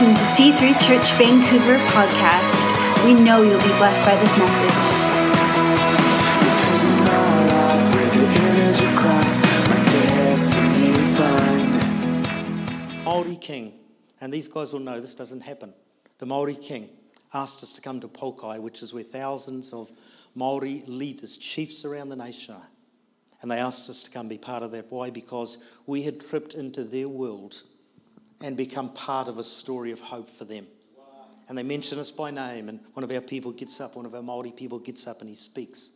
listening to C3 Church Vancouver podcast. We know you'll be blessed by this message. Maori king, and these guys will know this doesn't happen. The Maori king asked us to come to Poukai, which is where thousands of Maori leaders, chiefs around the nation are. And they asked us to come be part of that. Why? Because we had tripped into their world and become part of a story of hope for them. And they mention us by name, and one of our people gets up, one of our Maori people gets up and he speaks.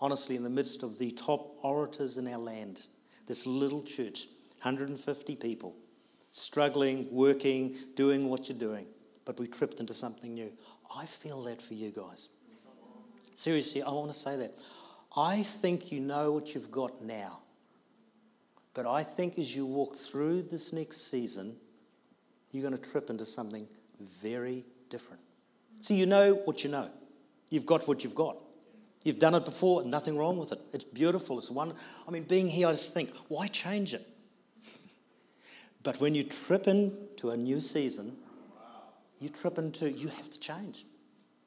Honestly, in the midst of the top orators in our land, this little church, 150 people, struggling, working, doing what you're doing, but we tripped into something new. I feel that for you guys. Seriously, I want to say that. I think you know what you've got now. But I think as you walk through this next season, you're going to trip into something very different. See, you know what you know. You've got what you've got. You've done it before, nothing wrong with it. It's beautiful. It's one. I mean, being here, I just think, why change it? But when you trip into a new season, you trip into, you have to change.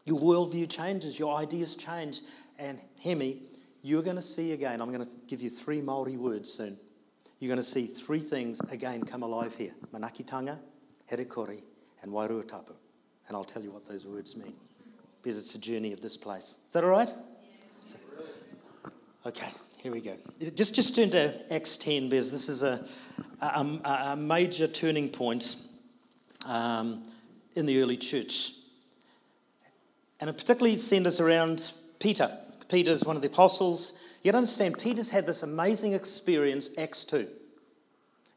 Your worldview changes, your ideas change. And hear me, you're going to see again, I'm going to give you three Māori words soon. You're going to see three things again come alive here manakitanga, herekore, and wairuatapu. And I'll tell you what those words mean because it's a journey of this place. Is that all right? Okay, here we go. Just, just turn to Acts 10 because this is a, a, a major turning point um, in the early church. And it particularly centers around Peter. Peter is one of the apostles. You understand, Peter's had this amazing experience, Acts 2.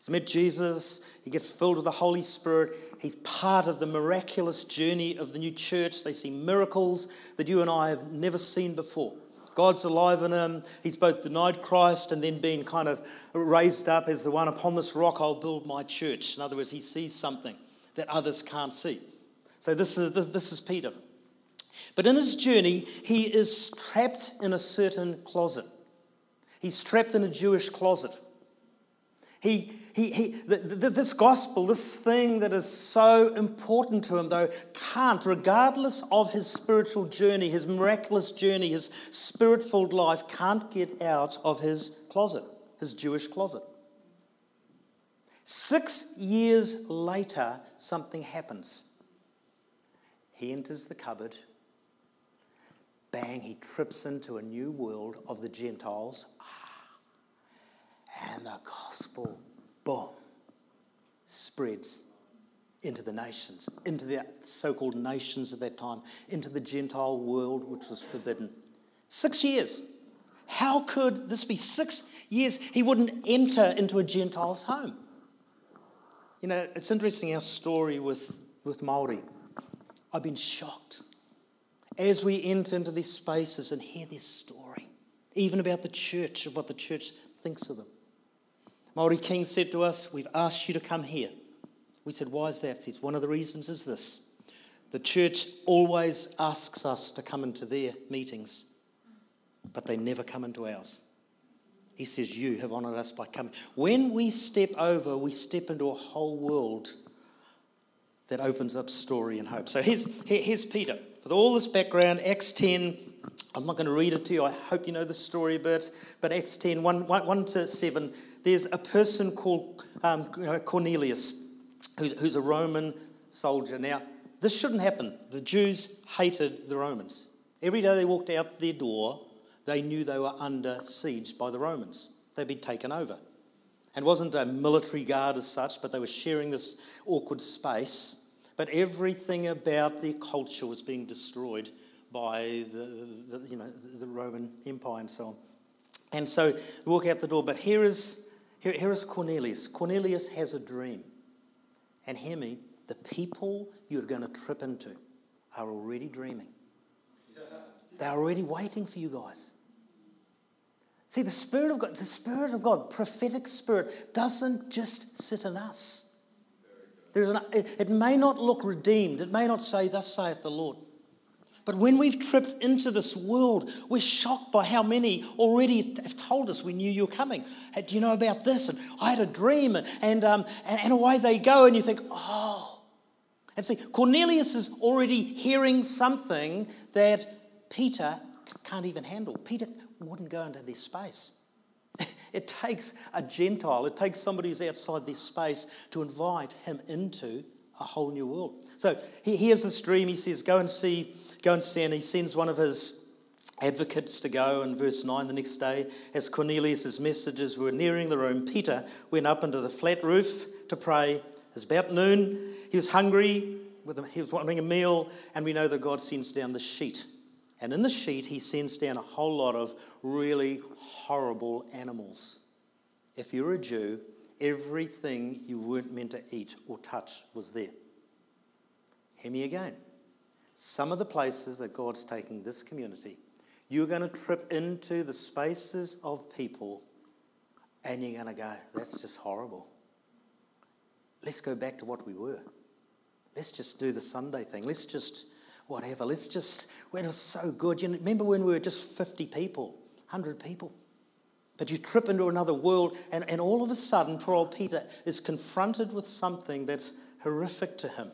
He's met Jesus, he gets filled with the Holy Spirit. He's part of the miraculous journey of the new church. They see miracles that you and I have never seen before. God's alive in him. He's both denied Christ and then been kind of raised up as the one upon this rock I'll build my church. In other words, he sees something that others can't see. So this is, this, this is Peter. But in his journey, he is trapped in a certain closet. He's trapped in a Jewish closet. He, he, he, this gospel, this thing that is so important to him, though, can't, regardless of his spiritual journey, his miraculous journey, his spirit filled life, can't get out of his closet, his Jewish closet. Six years later, something happens. He enters the cupboard. Bang, he trips into a new world of the Gentiles. And the gospel, boom, spreads into the nations, into the so called nations of that time, into the Gentile world which was forbidden. Six years. How could this be six years? He wouldn't enter into a Gentile's home. You know, it's interesting our story with, with Maori. I've been shocked as we enter into these spaces and hear this story, even about the church, of what the church thinks of them. Maori King said to us, We've asked you to come here. We said, Why is that? He says, One of the reasons is this. The church always asks us to come into their meetings, but they never come into ours. He says, You have honoured us by coming. When we step over, we step into a whole world that opens up story and hope. So here's, here's Peter. With all this background, Acts 10, I'm not going to read it to you. I hope you know the story a bit. But Acts 10, 1, 1, 1 to 7, there's a person called um, Cornelius who's, who's a Roman soldier. Now, this shouldn't happen. The Jews hated the Romans. Every day they walked out their door, they knew they were under siege by the Romans. They'd been taken over. And wasn't a military guard as such, but they were sharing this awkward space. But everything about their culture was being destroyed by the, the, you know, the Roman Empire and so on. And so we walk out the door, but here is, here, here is Cornelius. Cornelius has a dream. And hear me, the people you're going to trip into are already dreaming. They're already waiting for you guys. See, the Spirit of God, the Spirit of God, prophetic Spirit, doesn't just sit in us. There's an, it may not look redeemed. It may not say, Thus saith the Lord. But when we've tripped into this world, we're shocked by how many already have told us we knew you were coming. Hey, do you know about this? And I had a dream, and, um, and, and away they go, and you think, oh. And see, Cornelius is already hearing something that Peter can't even handle. Peter wouldn't go into this space. It takes a Gentile, it takes somebody who's outside this space to invite him into a whole new world. So he hears this dream. He says, Go and see, go and see. And he sends one of his advocates to go. In verse 9, the next day, as Cornelius's messengers were nearing the room, Peter went up into the flat roof to pray. It was about noon. He was hungry. He was wanting a meal. And we know that God sends down the sheet. And in the sheet, he sends down a whole lot of really horrible animals. If you're a Jew, everything you weren't meant to eat or touch was there. Hear me again. Some of the places that God's taking this community, you're going to trip into the spaces of people and you're going to go, that's just horrible. Let's go back to what we were. Let's just do the Sunday thing. Let's just, whatever, let's just, when it was so good. You know, remember when we were just 50 people, 100 people? But you trip into another world, and, and all of a sudden, poor old Peter is confronted with something that's horrific to him.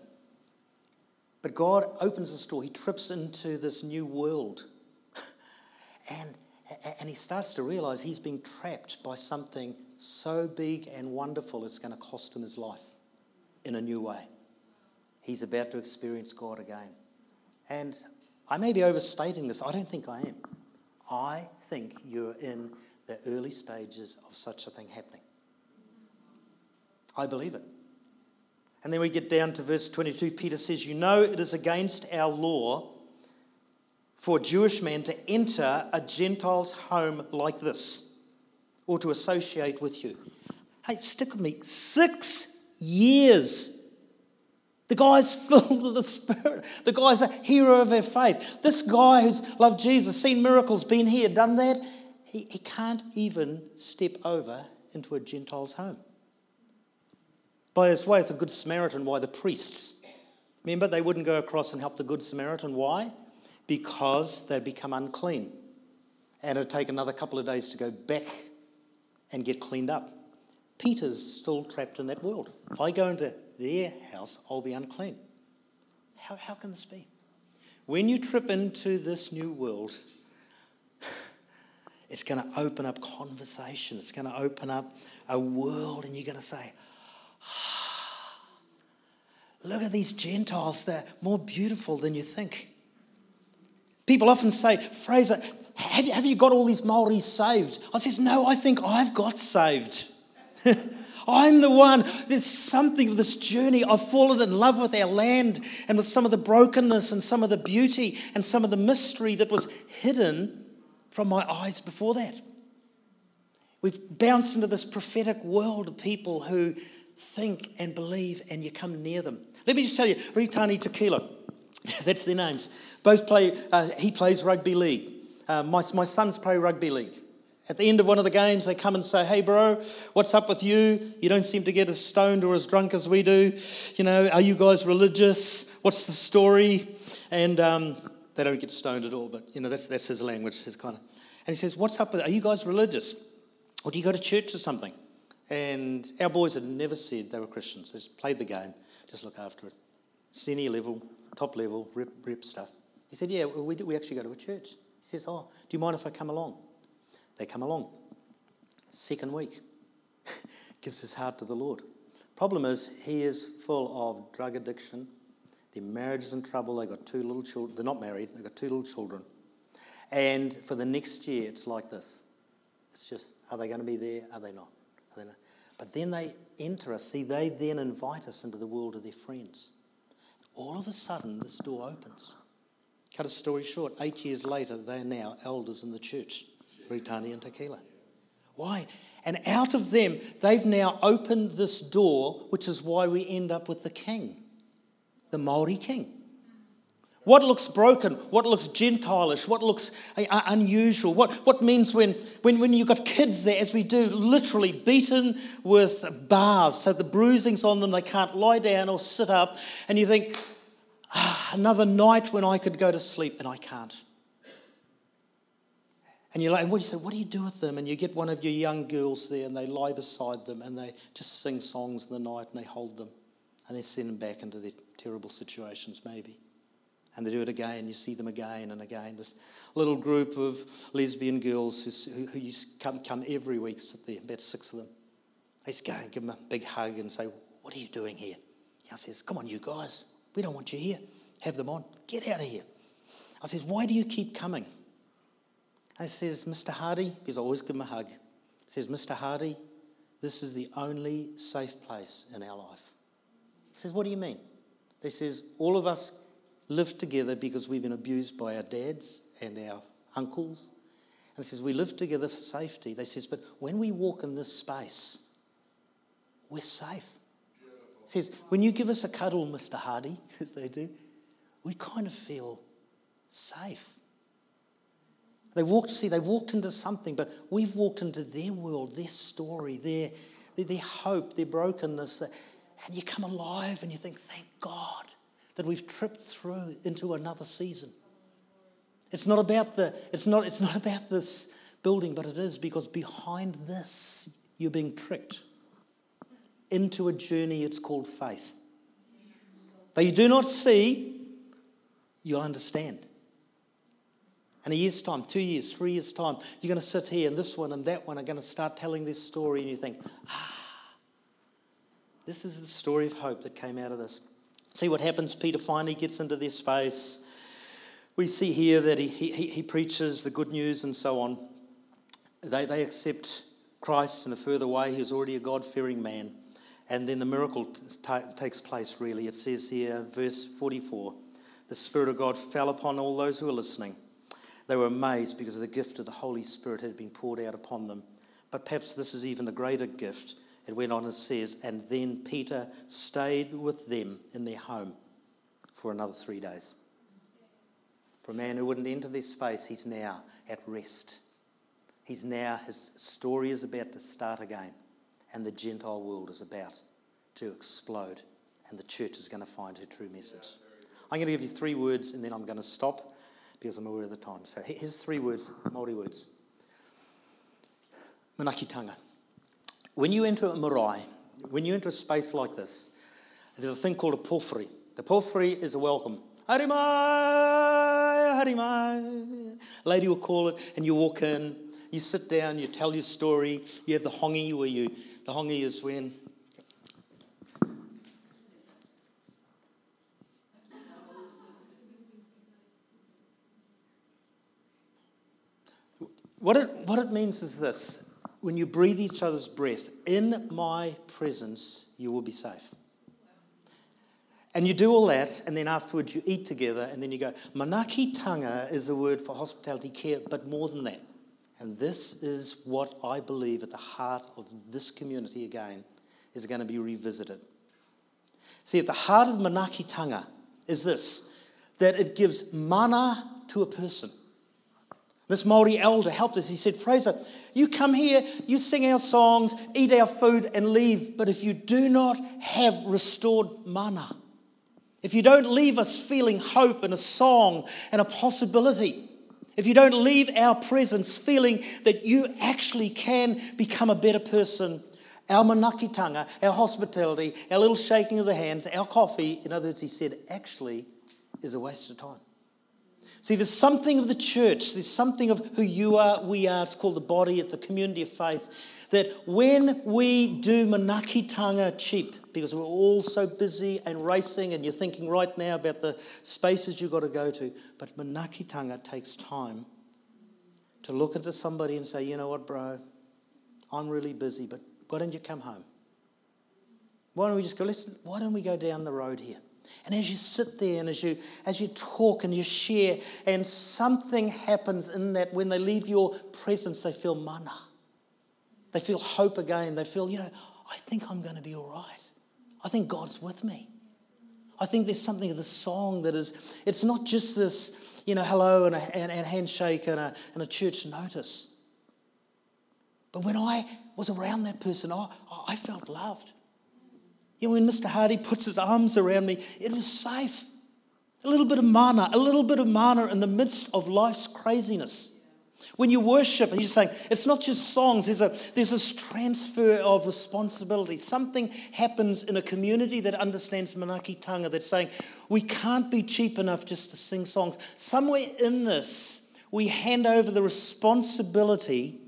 But God opens this door. He trips into this new world. and, and he starts to realize he's being trapped by something so big and wonderful it's going to cost him his life in a new way. He's about to experience God again. And I may be overstating this. I don't think I am. I think you're in the early stages of such a thing happening. I believe it. And then we get down to verse 22. Peter says, You know, it is against our law for a Jewish man to enter a Gentile's home like this or to associate with you. Hey, stick with me. Six years. The guy's filled with the Spirit. The guy's a hero of our faith. This guy who's loved Jesus, seen miracles, been here, done that, he, he can't even step over into a Gentile's home. By this way, it's a Good Samaritan. Why the priests? Remember, they wouldn't go across and help the Good Samaritan. Why? Because they'd become unclean. And it'd take another couple of days to go back and get cleaned up. Peter's still trapped in that world. If I go into their house, I'll be unclean. How, how can this be? When you trip into this new world, it's going to open up conversation. It's going to open up a world, and you're going to say, ah, Look at these Gentiles, they're more beautiful than you think. People often say, Fraser, have you, have you got all these Maoris saved? I says, No, I think I've got saved. I'm the one. There's something of this journey. I've fallen in love with our land and with some of the brokenness and some of the beauty and some of the mystery that was hidden from my eyes before that. We've bounced into this prophetic world of people who think and believe, and you come near them. Let me just tell you, Ritani Tequila, that's their names. Both play, uh, he plays rugby league. Uh, my, my sons play rugby league. At the end of one of the games, they come and say, Hey, bro, what's up with you? You don't seem to get as stoned or as drunk as we do. You know, are you guys religious? What's the story? And um, they don't get stoned at all, but you know, that's, that's his language, his kind of. And he says, What's up with Are you guys religious? Or do you go to church or something? And our boys had never said they were Christians. They just played the game, just look after it. Senior level, top level, rip, rip stuff. He said, Yeah, we, do, we actually go to a church. He says, Oh, do you mind if I come along? They come along. Second week, gives his heart to the Lord. Problem is, he is full of drug addiction, their marriage is in trouble. They've got two little children. They're not married. They've got two little children. And for the next year, it's like this. It's just, are they going to be there? Are they not? Are they not? But then they enter us. See, they then invite us into the world of their friends. All of a sudden, this door opens. Cut a story short, eight years later, they are now elders in the church, Ritani and Tequila. Why? And out of them, they've now opened this door, which is why we end up with the king the Maori king. What looks broken? What looks Gentilish? What looks uh, unusual? What, what means when, when, when you've got kids there, as we do, literally beaten with bars, so the bruising's on them, they can't lie down or sit up, and you think, ah, another night when I could go to sleep, and I can't. And you're like, and what do you say? What do you do with them? And you get one of your young girls there, and they lie beside them, and they just sing songs in the night, and they hold them and they send them back into their terrible situations, maybe. And they do it again, you see them again and again. This little group of lesbian girls who, who, who come, come every week, sit there, about six of them. I just go and give them a big hug and say, What are you doing here? He says, Come on, you guys, we don't want you here. Have them on. Get out of here. I says, Why do you keep coming? I says, Mr. Hardy, I always give him a hug. He says, Mr. Hardy, this is the only safe place in our life. Says, What do you mean? He says, All of us live together because we've been abused by our dads and our uncles. And he says, We live together for safety. They says, But when we walk in this space, we're safe. He says, When you give us a cuddle, Mr. Hardy, as they do, we kind of feel safe. They walked, see, they walked into something, but we've walked into their world, their story, their, their, their hope, their brokenness. And you come alive and you think, thank God that we've tripped through into another season. It's not about the, it's not, it's not about this building, but it is because behind this, you're being tricked into a journey it's called faith. Though you do not see, you'll understand. In a year's time, two years, three years' time, you're going to sit here and this one and that one are going to start telling this story, and you think, ah, this is the story of hope that came out of this. See what happens. Peter finally gets into this space. We see here that he, he, he preaches the good news and so on. They, they accept Christ in a further way. He's already a God fearing man. And then the miracle t- takes place, really. It says here, verse 44 the Spirit of God fell upon all those who were listening. They were amazed because of the gift of the Holy Spirit had been poured out upon them. But perhaps this is even the greater gift. It went on and says, And then Peter stayed with them in their home for another three days. For a man who wouldn't enter this space, he's now at rest. He's now, his story is about to start again, and the Gentile world is about to explode, and the church is going to find her true message. I'm going to give you three words, and then I'm going to stop because I'm aware of the time. So here's three words, Māori words. Manakitanga. When you enter a marae, when you enter a space like this, there's a thing called a pōwhiri. The pōwhiri is a welcome. Haere mai, haere mai. A lady will call it, and you walk in, you sit down, you tell your story. You have the hongi where you, the hongi is when What it, what it means is this when you breathe each other's breath, in my presence, you will be safe. And you do all that, and then afterwards you eat together, and then you go. Manaki tanga is the word for hospitality care, but more than that. And this is what I believe at the heart of this community again is going to be revisited. See, at the heart of Manaki tanga is this that it gives mana to a person. This Māori elder helped us. He said, Fraser, you come here, you sing our songs, eat our food, and leave. But if you do not have restored mana, if you don't leave us feeling hope and a song and a possibility, if you don't leave our presence feeling that you actually can become a better person, our manakitanga, our hospitality, our little shaking of the hands, our coffee, in other words, he said, actually is a waste of time. See, there's something of the church, there's something of who you are, we are. It's called the body, it's the community of faith. That when we do manakitanga cheap, because we're all so busy and racing, and you're thinking right now about the spaces you've got to go to, but manakitanga takes time to look into somebody and say, you know what, bro, I'm really busy, but why don't you come home? Why don't we just go, listen, why don't we go down the road here? And as you sit there and as you, as you talk and you share, and something happens in that when they leave your presence, they feel mana. They feel hope again. They feel, you know, I think I'm going to be all right. I think God's with me. I think there's something of the song that is, it's not just this, you know, hello and a, and, and handshake and a, and a church notice. But when I was around that person, I, I felt loved. You know, when Mr. Hardy puts his arms around me, it was safe. A little bit of mana, a little bit of mana in the midst of life's craziness. When you worship, and you're saying, it's not just songs, there's, a, there's this transfer of responsibility. Something happens in a community that understands Manaakitanga that's saying, we can't be cheap enough just to sing songs. Somewhere in this, we hand over the responsibility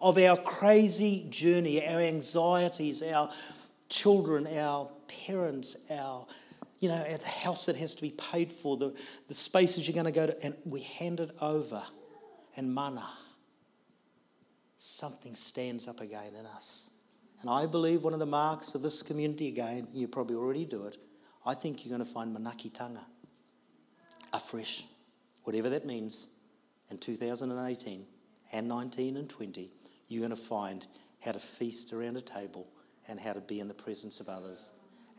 of our crazy journey, our anxieties, our children, our parents, our you know, the house that has to be paid for, the, the spaces you're going to go to, and we hand it over and mana, something stands up again in us. And I believe one of the marks of this community again, you probably already do it, I think you're going to find Manaakitanga afresh, whatever that means, in 2018 and 19 and 20, you're going to find how to feast around a table and how to be in the presence of others.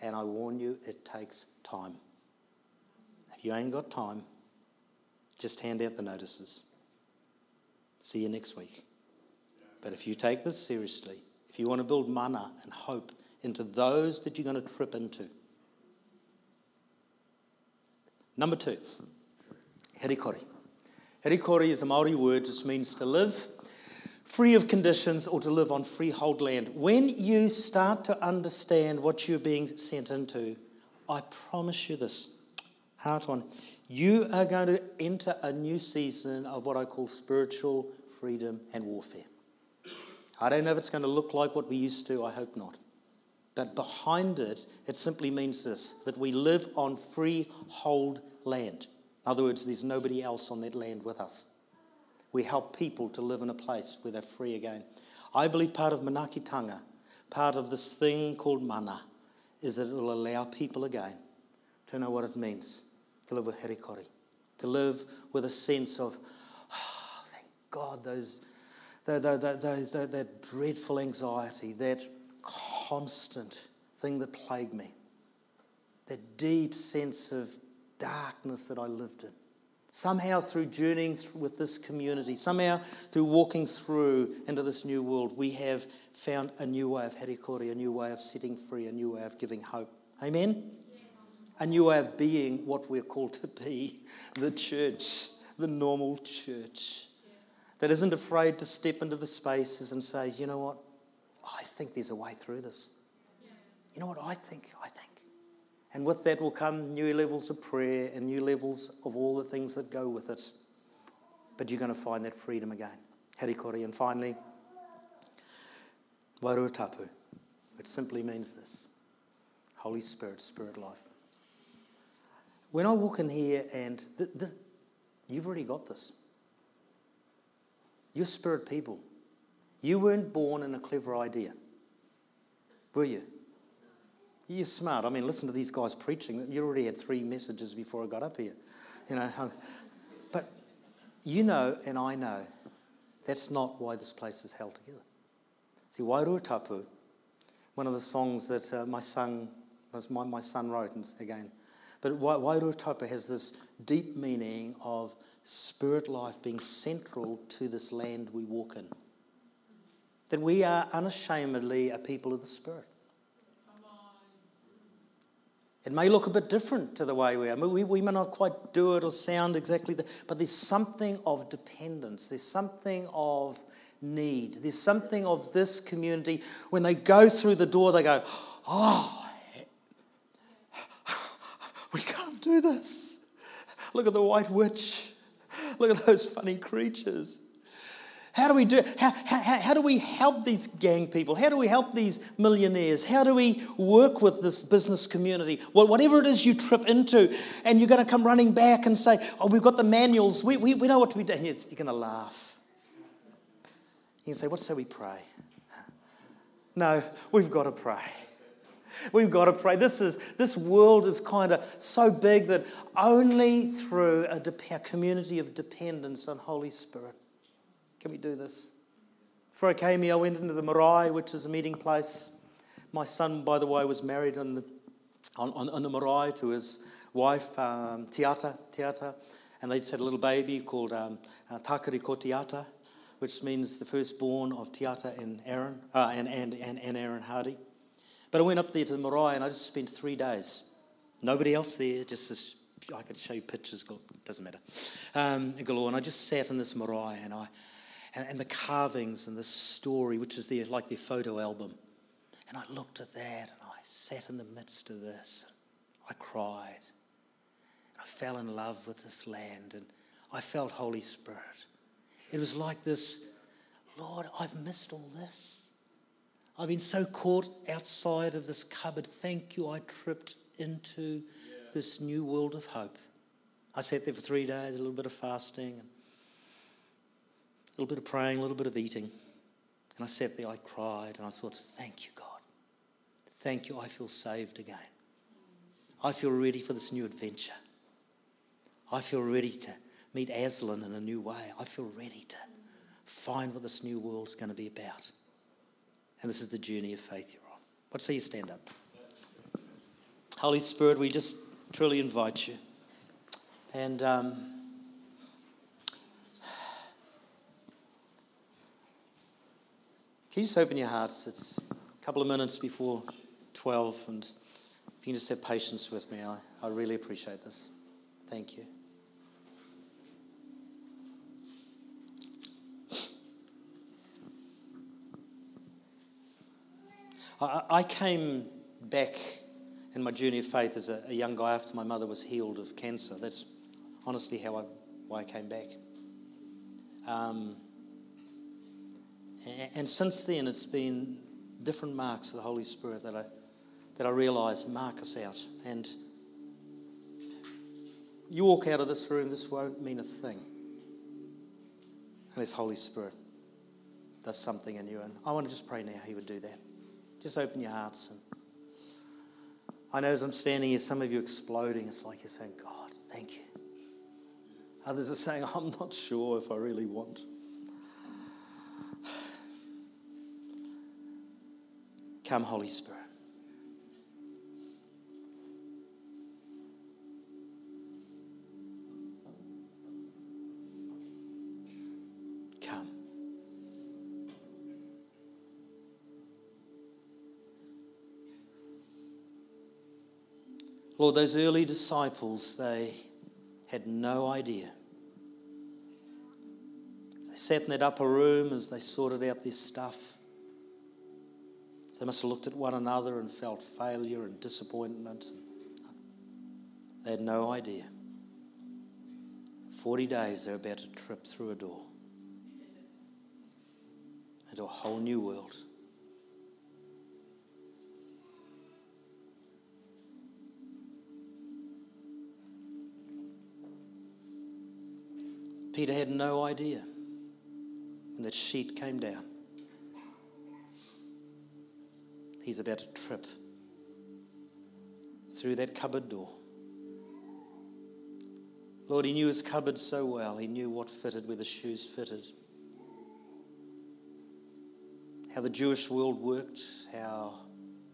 And I warn you, it takes time. If you ain't got time, just hand out the notices. See you next week. But if you take this seriously, if you want to build mana and hope into those that you're going to trip into. Number two, herekore. Herekore is a Maori word which means to live free of conditions or to live on freehold land. When you start to understand what you're being sent into, I promise you this, heart on, you are going to enter a new season of what I call spiritual freedom and warfare. I don't know if it's going to look like what we used to, I hope not. But behind it, it simply means this that we live on freehold land. In other words, there's nobody else on that land with us. We help people to live in a place where they're free again. I believe part of manakitanga, part of this thing called mana, is that it will allow people again to know what it means to live with herekore, to live with a sense of, oh, thank God, those, that, dreadful anxiety, that constant thing that plagued me, that deep sense of darkness that I lived in. Somehow, through journeying with this community, somehow through walking through into this new world, we have found a new way of herekore, a new way of setting free, a new way of giving hope. Amen? a new way of being what we're called to be the church, the normal church that isn't afraid to step into the spaces and say, you know what, I think there's a way through this. You know what, I think, I think. And with that will come new levels of prayer and new levels of all the things that go with it. But you're going to find that freedom again. Herekore. And finally, Wairua Tapu, which simply means this Holy Spirit, Spirit life. When I walk in here and th- this, you've already got this. You're spirit people. You weren't born in a clever idea, were you? You're smart. I mean, listen to these guys preaching. You already had three messages before I got up here. You know, but you know and I know that's not why this place is held together. See, Wairua Tapu, one of the songs that uh, my son, my, my son wrote, and again, but Wairua Tapu has this deep meaning of spirit life being central to this land we walk in. That we are unashamedly a people of the Spirit. It may look a bit different to the way we are. We, we may not quite do it or sound exactly, but there's something of dependence. There's something of need. There's something of this community. When they go through the door, they go, Oh, we can't do this. Look at the white witch. Look at those funny creatures. How do we do how, how, how do we help these gang people? How do we help these millionaires? How do we work with this business community? Well, whatever it is you trip into, and you're going to come running back and say, Oh, we've got the manuals, we, we, we know what to be doing. You're going to laugh. You can say, What say we pray? No, we've got to pray. We've got to pray. This, is, this world is kind of so big that only through a, a community of dependence on Holy Spirit can we do this. Before I came here, I went into the marae, which is a meeting place. My son, by the way, was married on the, on, on, on the marae to his wife, um, Tiata, Tiata, and they just had a little baby called um, uh, Takariko Tiata, which means the firstborn of Tiata and Aaron, uh, and, and, and, and Aaron Hardy. But I went up there to the marae and I just spent three days. Nobody else there, just this I could show you pictures, doesn't matter, um, galore. And I just sat in this marae and I, and, and the carvings and the story, which is their, like their photo album. And I looked at that and I sat in the midst of this. I cried. I fell in love with this land and I felt Holy Spirit. It was like this Lord, I've missed all this. I've been so caught outside of this cupboard. Thank you, I tripped into this new world of hope. I sat there for three days, a little bit of fasting, a little bit of praying, a little bit of eating. And I sat there, I cried, and I thought, Thank you, God. Thank you, I feel saved again. I feel ready for this new adventure. I feel ready to meet Aslan in a new way. I feel ready to find what this new world's going to be about. And this is the journey of faith you're on. What say you stand up? Holy Spirit, we just truly invite you. And um, can you just open your hearts? It's a couple of minutes before 12, and if you can just have patience with me, I, I really appreciate this. Thank you. I, I came back in my journey of faith as a, a, young guy after my mother was healed of cancer. That's honestly how I, why I came back. Um, and, since then, it's been different marks of the Holy Spirit that I, that I realised mark us out. And you walk out of this room, this won't mean a thing unless Holy Spirit does something in you. And I want to just pray now He would do that. Just open your hearts. And I know as I'm standing here, some of you exploding. It's like you're saying, God, thank you. Others are saying, I'm not sure if I really want. Come, Holy Spirit. Come. Lord, those early disciples, they had no idea. They sat in that upper room as they sorted out their stuff. They must have looked at one another and felt failure and disappointment. They had no idea. 40 days they're about to trip through a door into a whole new world. Peter had no idea when that sheet came down. He's about to trip through that cupboard door. Lord, he knew his cupboard so well. He knew what fitted, where the shoes fitted, how the Jewish world worked, how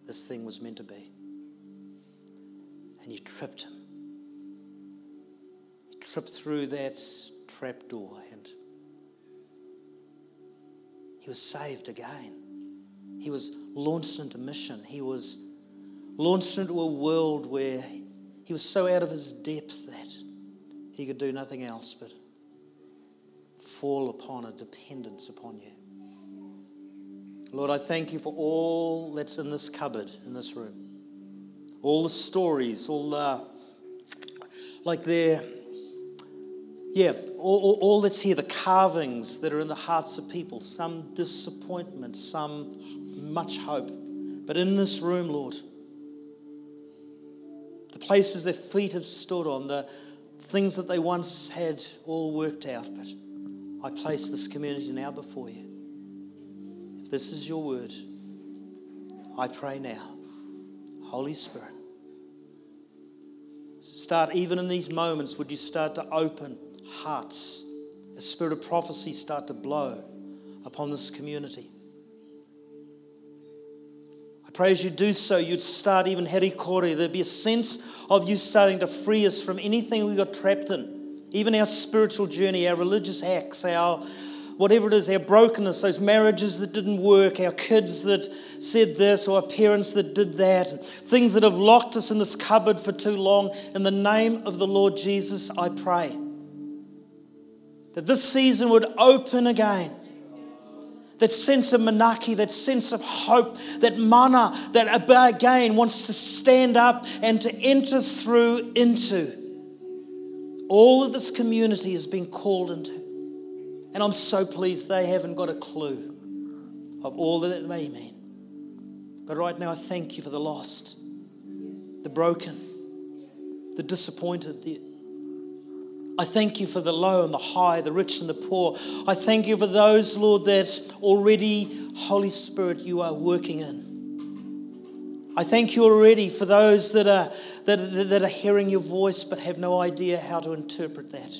this thing was meant to be. And you tripped him. You tripped through that trapdoor and he was saved again. He was launched into mission. He was launched into a world where he was so out of his depth that he could do nothing else but fall upon a dependence upon you. Lord, I thank you for all that's in this cupboard, in this room. All the stories, all the, like they're yeah, all, all, all, that's here, the carvings that are in the hearts of people, some disappointment, some much hope. But in this room, Lord, the places their feet have stood on, the things that they once had all worked out, but I place this community now before you. If this is your word, I pray now, Holy Spirit, start even in these moments, would you start to open hearts, the spirit of prophecy start to blow upon this community. Pray as you do so, you'd start even Herekore. There'd be a sense of you starting to free us from anything we got trapped in, even our spiritual journey, our religious acts, our whatever it is, our brokenness, those marriages that didn't work, our kids that said this, or our parents that did that, things that have locked us in this cupboard for too long. In the name of the Lord Jesus, I pray that this season would open again. That sense of manaki, that sense of hope, that mana, that again wants to stand up and to enter through into all of this community has been called into. And I'm so pleased they haven't got a clue of all that it may mean. But right now, I thank you for the lost, the broken, the disappointed, the I thank you for the low and the high, the rich and the poor. I thank you for those, Lord, that already, Holy Spirit, you are working in. I thank you already for those that are, that, that are hearing your voice but have no idea how to interpret that.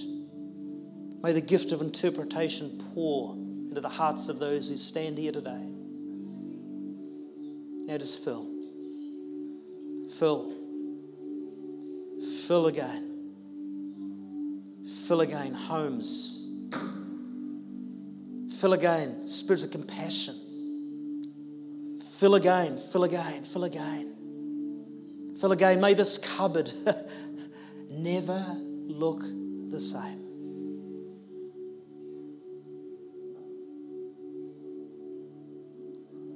May the gift of interpretation pour into the hearts of those who stand here today. Now just fill. Fill. Fill again. Fill again homes. Fill again spirits of compassion. Fill again, fill again, fill again. Fill again. May this cupboard never look the same.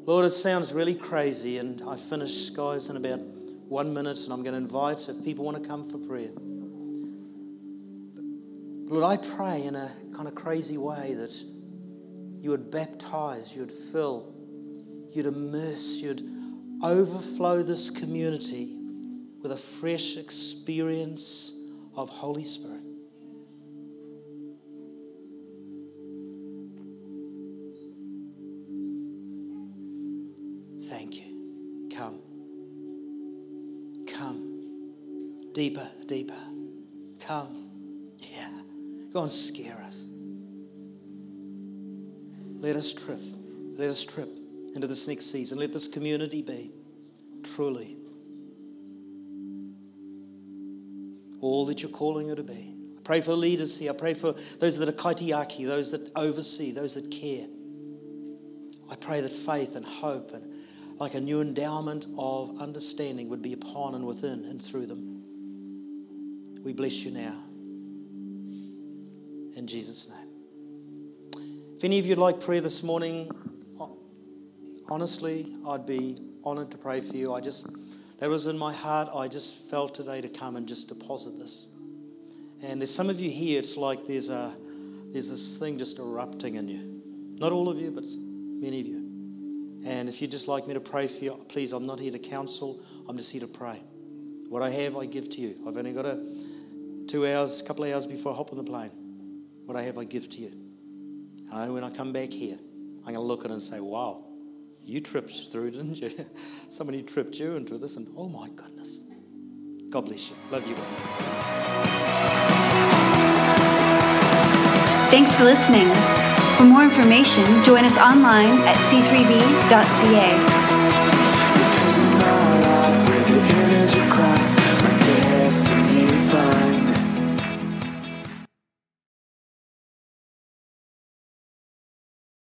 Lord, it sounds really crazy, and I finish, guys, in about one minute, and I'm going to invite if people want to come for prayer. Lord, I pray in a kind of crazy way that you would baptize, you would fill, you'd immerse, you'd overflow this community with a fresh experience of Holy Spirit. Thank you. Come. Come. Deeper, deeper. Come. Go and scare us. Let us trip. Let us trip into this next season. Let this community be truly all that you're calling it to be. I pray for leaders here. I pray for those that are kaitiaki, those that oversee, those that care. I pray that faith and hope and like a new endowment of understanding would be upon and within and through them. We bless you now in Jesus' name. If any of you would like prayer this morning, honestly, I'd be honored to pray for you. I just, that was in my heart. I just felt today to come and just deposit this. And there's some of you here, it's like there's, a, there's this thing just erupting in you. Not all of you, but many of you. And if you'd just like me to pray for you, please, I'm not here to counsel, I'm just here to pray. What I have, I give to you. I've only got a two hours, a couple of hours before I hop on the plane. What I have, I give to you. And when I come back here, I'm going to look at it and say, wow, you tripped through, didn't you? Somebody tripped you into this, and oh my goodness. God bless you. Love you guys. Thanks for listening. For more information, join us online at c3v.ca.